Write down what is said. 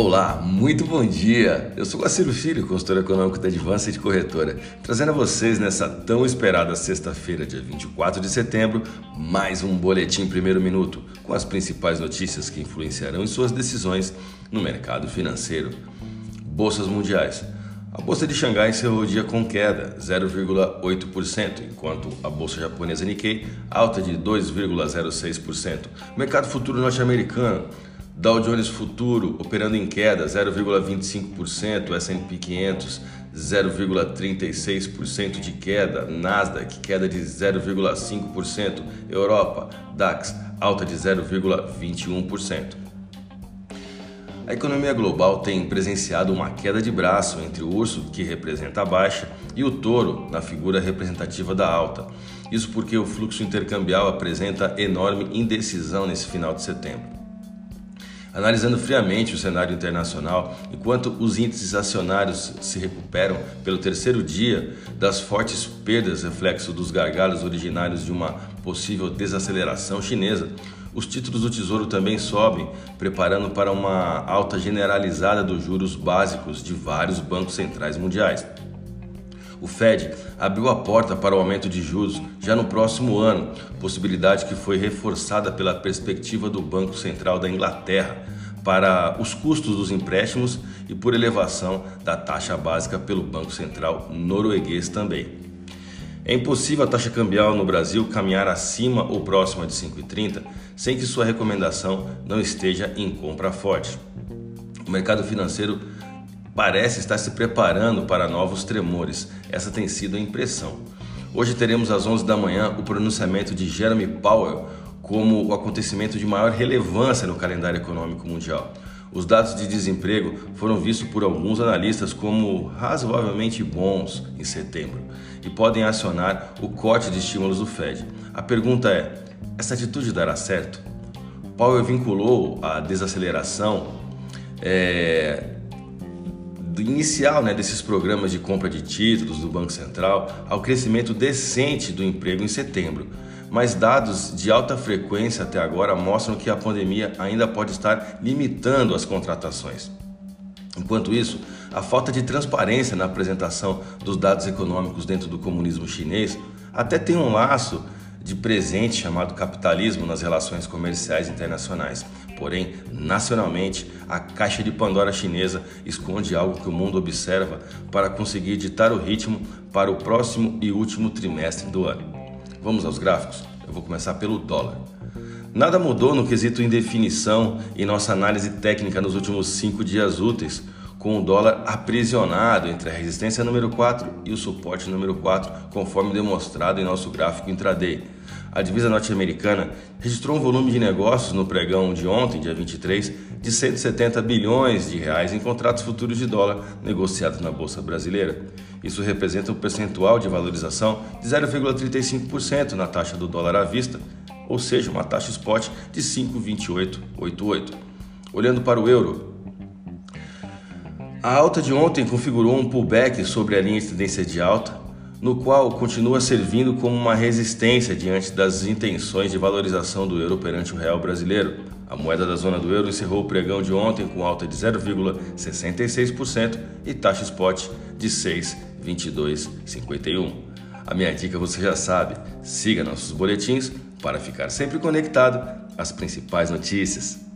Olá, muito bom dia! Eu sou Guaciro Filho, consultor econômico da Advance de Corretora, trazendo a vocês nessa tão esperada sexta-feira, dia 24 de setembro, mais um Boletim Primeiro Minuto, com as principais notícias que influenciarão em suas decisões no mercado financeiro. Bolsas mundiais. A bolsa de Xangai encerrou o dia com queda, 0,8%, enquanto a bolsa japonesa Nikkei alta de 2,06%. O mercado futuro norte-americano Dow Jones Futuro operando em queda 0,25%, S&P 500 0,36% de queda, Nasdaq queda de 0,5%, Europa DAX alta de 0,21%. A economia global tem presenciado uma queda de braço entre o urso, que representa a baixa, e o touro, na figura representativa da alta. Isso porque o fluxo intercambial apresenta enorme indecisão nesse final de setembro. Analisando friamente o cenário internacional, enquanto os índices acionários se recuperam pelo terceiro dia das fortes perdas reflexo dos gargalos originários de uma possível desaceleração chinesa, os títulos do Tesouro também sobem, preparando para uma alta generalizada dos juros básicos de vários bancos centrais mundiais. O Fed abriu a porta para o aumento de juros já no próximo ano, possibilidade que foi reforçada pela perspectiva do Banco Central da Inglaterra para os custos dos empréstimos e por elevação da taxa básica pelo Banco Central norueguês também. É impossível a taxa cambial no Brasil caminhar acima ou próxima de 5,30 sem que sua recomendação não esteja em compra forte. O mercado financeiro parece estar se preparando para novos tremores. Essa tem sido a impressão. Hoje teremos às 11 da manhã o pronunciamento de Jeremy Powell como o acontecimento de maior relevância no calendário econômico mundial. Os dados de desemprego foram vistos por alguns analistas como razoavelmente bons em setembro e podem acionar o corte de estímulos do Fed. A pergunta é: essa atitude dará certo? Powell vinculou a desaceleração é, inicial né, desses programas de compra de títulos do Banco Central ao crescimento decente do emprego em setembro. Mas dados de alta frequência até agora mostram que a pandemia ainda pode estar limitando as contratações. Enquanto isso, a falta de transparência na apresentação dos dados econômicos dentro do comunismo chinês até tem um laço de presente chamado capitalismo nas relações comerciais internacionais. Porém, nacionalmente, a caixa de Pandora chinesa esconde algo que o mundo observa para conseguir ditar o ritmo para o próximo e último trimestre do ano. Vamos aos gráficos? Eu vou começar pelo dólar. Nada mudou no quesito indefinição em nossa análise técnica nos últimos cinco dias úteis com o dólar aprisionado entre a resistência número 4 e o suporte número 4, conforme demonstrado em nosso gráfico intraday. A divisa norte-americana registrou um volume de negócios no pregão de ontem, dia 23, de 170 bilhões de reais em contratos futuros de dólar negociados na bolsa brasileira. Isso representa um percentual de valorização de 0,35% na taxa do dólar à vista, ou seja, uma taxa spot de 5,2888. Olhando para o euro, a alta de ontem configurou um pullback sobre a linha de tendência de alta, no qual continua servindo como uma resistência diante das intenções de valorização do euro perante o real brasileiro. A moeda da zona do euro encerrou o pregão de ontem com alta de 0,66% e taxa spot de 6,2251. A minha dica você já sabe, siga nossos boletins para ficar sempre conectado às principais notícias.